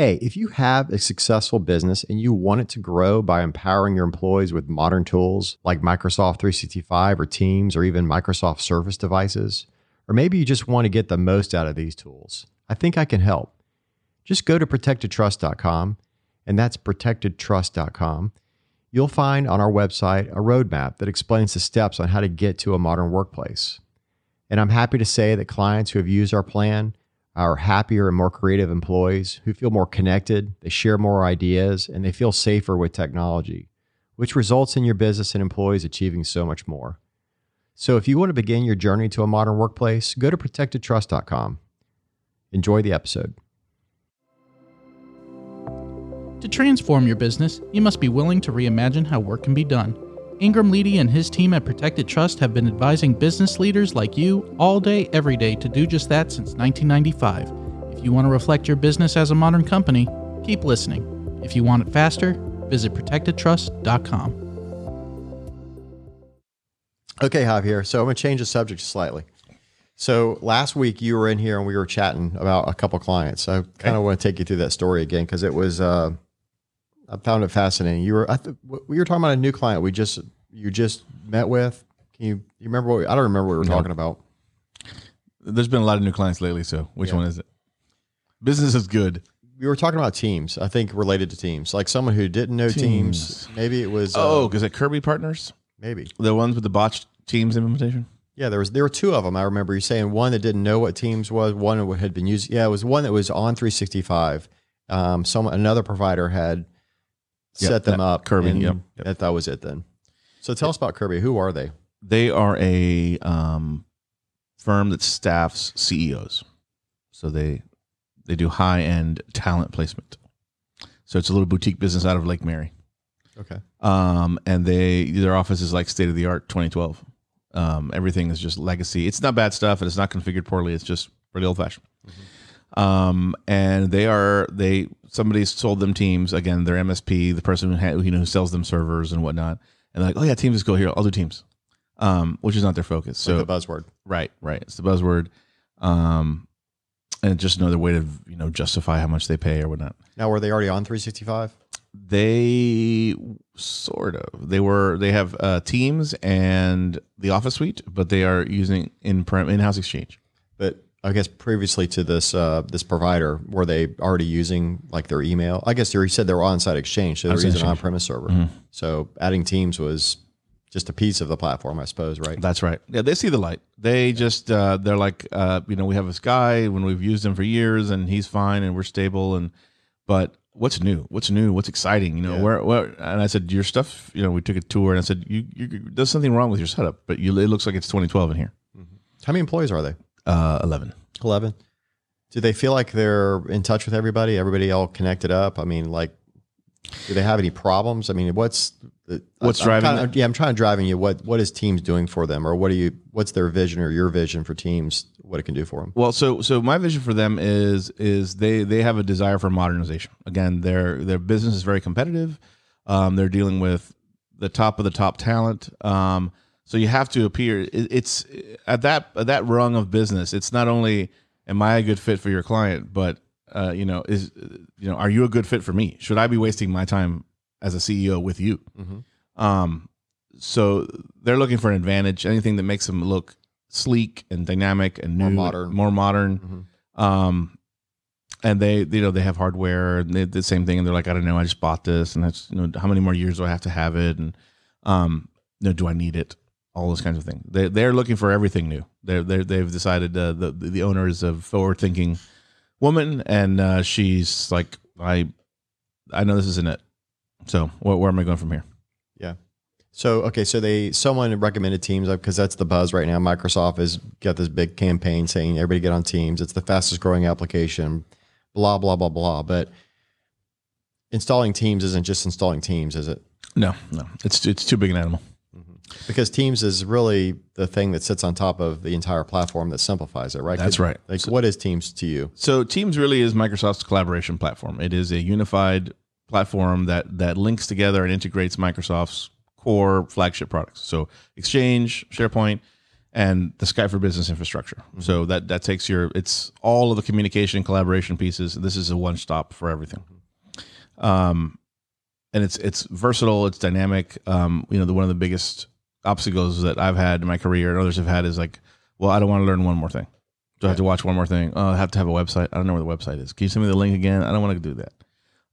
Hey, if you have a successful business and you want it to grow by empowering your employees with modern tools like Microsoft 365 or Teams or even Microsoft Surface devices, or maybe you just want to get the most out of these tools, I think I can help. Just go to protectedtrust.com, and that's protectedtrust.com. You'll find on our website a roadmap that explains the steps on how to get to a modern workplace. And I'm happy to say that clients who have used our plan are happier and more creative employees who feel more connected, they share more ideas, and they feel safer with technology, which results in your business and employees achieving so much more. So if you want to begin your journey to a modern workplace, go to protectedtrust.com. Enjoy the episode. To transform your business, you must be willing to reimagine how work can be done. Ingram Leedy and his team at Protected Trust have been advising business leaders like you all day, every day to do just that since 1995. If you want to reflect your business as a modern company, keep listening. If you want it faster, visit protectedtrust.com. Okay, Javier. So I'm going to change the subject slightly. So last week you were in here and we were chatting about a couple clients. I kind of want to take you through that story again because it was uh, I found it fascinating. You were I th- we were talking about a new client we just you just met with. Can you you remember what we, I don't remember what we were No. talking about. There's been a lot of new clients lately, so which Yeah. one is it? Business is good. We were talking about teams. I think related to teams, like someone who didn't know teams. Teams. Maybe it was Oh, uh, because at Kirby Partners, maybe the ones with the botched teams implementation. Yeah, there was there were two of them. I remember you saying one that didn't know what Teams was, one that had been used. Yeah, it was one that was on 365. Um, some another provider had Yep, set them up. Kirby, yep, yep. That, was it then. So tell us about Kirby. Who are they? They are a um, firm that staffs CEOs, so they they do high end talent placement. So it's a little boutique business out of Lake Mary, Okay. um, and they their office is like state of the art 2012. Um, everything is just legacy. It's not bad stuff, and it's not configured poorly. It's just really old fashioned. Um, and they are they somebody sold them Teams again. Their MSP, the person who ha- you know who sells them servers and whatnot, and they're like, oh yeah, Teams is cool. Here, I'll do Teams, um, which is not their focus. So So the buzzword. right, right, it's the buzzword, um, and it's just another way to you know justify how much they pay or whatnot. Now, were they already on 365? They sort of they were they have uh, Teams and the Office suite, but they are using in in house Exchange. But I guess previously to this uh, this provider, were they already using like their email? I guess they said they were on-site Exchange, so they're using an on-premise server. Mhm. So adding Teams was just a piece of the platform, I suppose, right? That's right. Yeah, they see the light. They just uh, they're like, uh, you know, we have this guy when we've used him for years, and he's fine, and we're stable, and but what's new? What's new? What's exciting? You know, Yeah. where, where? And I said, your stuff. You know, we took a tour, and I said, you, you there's something wrong with your setup, but you, it looks like it's 2012 in here. How many employees are they? Uh, 11. 11 do they feel like they're in touch with everybody everybody all connected up i mean like do they have any problems i mean what's the, What's I'm driving kinda- yeah i'm trying to driving you what what is teams doing for them or what do you what's their vision or your vision for teams what it can do for them Well, so so my vision for them is is they they have a desire for modernization. Again, their their business is very competitive. Um, they're dealing with the top of the top talent. Um, so you have to appear. It's at that at that rung of business. It's not only am I a good fit for your client, but uh, you know is you know are you a good fit for me? Should I be wasting my time as a CEO with you? Mhm. Um, so they're looking for an advantage. Anything that makes them look sleek and dynamic and More new, modern. more modern. Mhm. Um, and they, you know, they have hardware and they, the same thing. And they're like, I don't know, I just bought this, and that's, you know, how many more years do I have to have it? And, um, you know, do I need it? All those kinds of things. They, they're looking for everything new. They're, they're they've decided uh, the the owner is a forward thinking woman, and uh, she's like, I, I know this isn't it. So where, where am I going from here? yeah so okay so they someone recommended teams because that's the buzz right now microsoft has got this big campaign saying everybody get on teams it's the fastest growing application blah blah blah blah but installing teams isn't just installing teams is it No, no, it's it's too big an animal. Because Teams is really the thing that sits on top of the entire platform that simplifies it, right? That's Could- right. Like, what is Teams to you? So Teams really is Microsoft's collaboration platform. It is a unified platform that that links together and integrates Microsoft's core flagship products. So Exchange, SharePoint, and the Skype for Business infrastructure. So that that takes your it's all of the communication collaboration pieces. This is a one stop for everything. Um, and it's it's versatile. It's dynamic. Um, you know, the one of the biggest obstacles that I've had in my career and others have had is like, well, I don't want to learn one more thing. Do I have to watch one more thing? Oh, I have to have a website. I don't know where the website is. Can you send me the link again? I don't want to do that.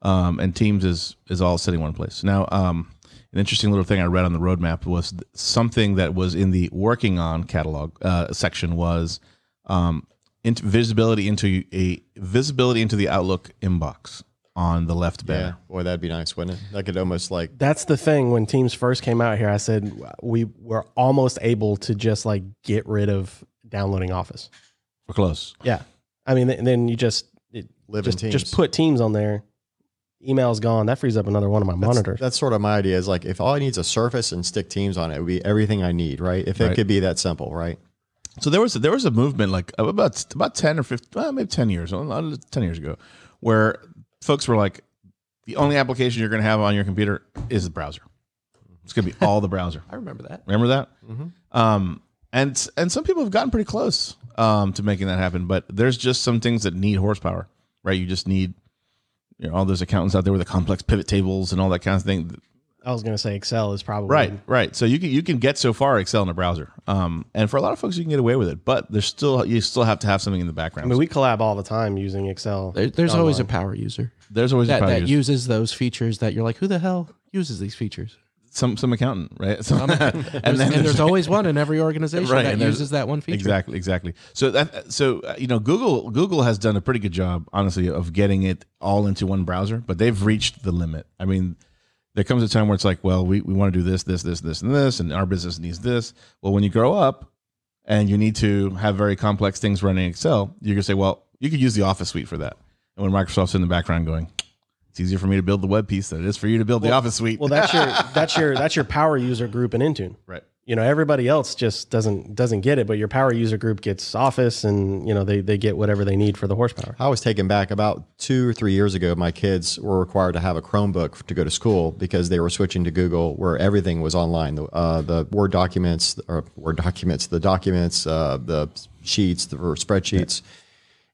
Um, and Teams is is all sitting one place. Now, um, an interesting little thing I read on the roadmap was th- something that was in the working on catalog uh, section was um, visibility into a visibility into the Outlook inbox on the left Yeah, banner. boy, that'd be nice, wouldn't it? That could almost like That's the thing. When Teams first came out here, I said we were almost able to just like get rid of downloading Office. We're close. Yeah, I mean, th- then you just it, live just in teams. just put Teams on there. Email's gone. That frees up another one of my That's- monitors. That's sort of my idea. Is like if all I need is a Surface and stick Teams on it, it would be everything I need, right? If it Right. could be that simple, right? So there was there was a movement like about about ten or fifteen, well, maybe ten years, uh, ten years ago, where folks were like, the only application you're going to have on your computer is the browser. It's going to be all the browser. I remember that. Remember that? Mhm. Um, and and some people have gotten pretty close um, to making that happen, but there's just some things that need horsepower, right? You just need, you know, all those accountants out there with the complex pivot tables and all that kind of thing. I was going to say Excel is probably Right, right. So you can you can get so far Excel in a browser, um, and for a lot of folks you can get away with it, but there's still you still have to have something in the background. I background. mean, we collab all the time using Excel. There, there's always a power user there's always a that, power that user. uses those features that you're like, who the hell uses these features? some some accountant, right? Some, and, and then and there's always one in every organization Right, that uses that one feature. Exactly, exactly. So that so uh, you know Google Google has done a pretty good job, honestly, of getting it all into one browser, but they've reached the limit. I mean, there comes a time where it's like, well, we, we want to do this, this, this, this, and this, and our business needs this. Well, when you grow up and you need to have very complex things running in Excel, you're gonna say, well, you could use the Office suite for that. And when Microsoft's in the background going, it's easier for me to build the web piece than it is for you to build the Office suite. Well, that's your that's your that's your power user group in Intune. right. You know, everybody else just doesn't doesn't get it, but your power user group gets Office, and you know they they get whatever they need for the horsepower. I was taken back about two or three years ago. My kids were required to have a Chromebook to go to school because they were switching to Google, where everything was online. The, uh, the Word documents, or Word documents, the documents, uh, the sheets, the spreadsheets,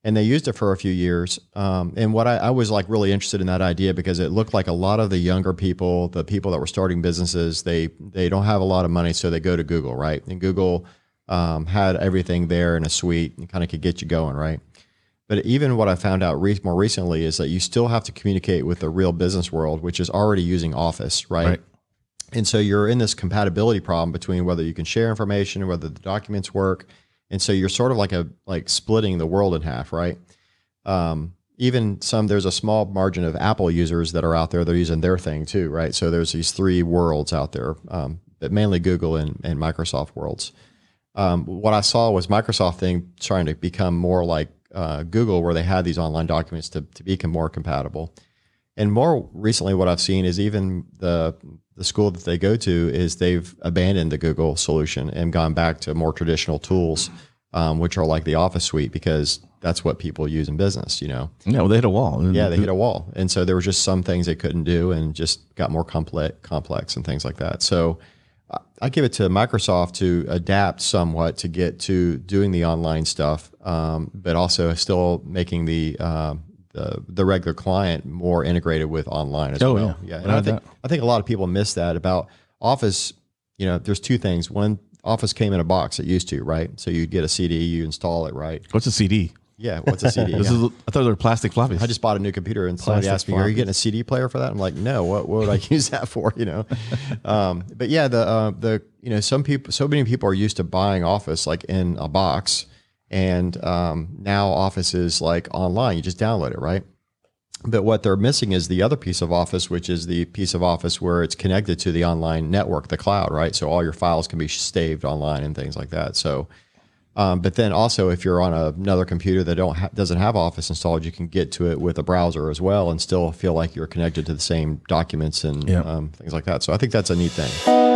and they used it for a few years. Um, and what I, I was like really interested in that idea because it looked like a lot of the younger people, the people that were starting businesses, they they don't have a lot of money, so they go to Google, right? And Google um, had everything there in a suite and kind of could get you going, right? But even what I found out re- more recently is that you still have to communicate with the real business world, which is already using Office, right? Right. And so you're in this compatibility problem between whether you can share information, whether the documents work, and so you're sort of like a like splitting the world in half, right? Um, even some there's a small margin of Apple users that are out there they're using their thing too, right? So there's these three worlds out there, um, but mainly Google and, and Microsoft worlds. Um, what I saw was Microsoft thing trying to become more like uh, Google, where they had these online documents to, to become more compatible. And more recently, what I've seen is even the the school that they go to is they've abandoned the Google solution and gone back to more traditional tools, um, which are like the Office suite, because that's what people use in business. You know, Yeah, well, they hit a wall. yeah, they hit a wall, and so there were just some things they couldn't do, and just got more complex, complex and things like that. So I- I give it to Microsoft to adapt somewhat to get to doing the online stuff, um, but also still making the uh, the the regular client more integrated with online as Oh, well. yeah. yeah. And Without I think I think a lot of people miss that about Office. You know, there's two things. One, Office came in a box. It used to, right? So you'd get a CD, you install it, right? What's a CD? Yeah. What's a CD? Yeah. is, I thought they were plastic floppies. I just bought a new computer and somebody Plastic asked me, "Are you getting a CD player for that?" I'm like, "No. What, what would I use that for?" You know. um, but yeah, the uh, the you know some people, so many people are used to buying Office like in a box, and um, now Office is like online. You just download it, right? But what they're missing is the other piece of Office, which is the piece of Office where it's connected to the online network, the cloud, right? So all your files can be saved online and things like that. So. Um, but then also, if you're on another computer that don't ha- doesn't have Office installed, you can get to it with a browser as well, and still feel like you're connected to the same documents and um, things like that. So I think that's a neat thing.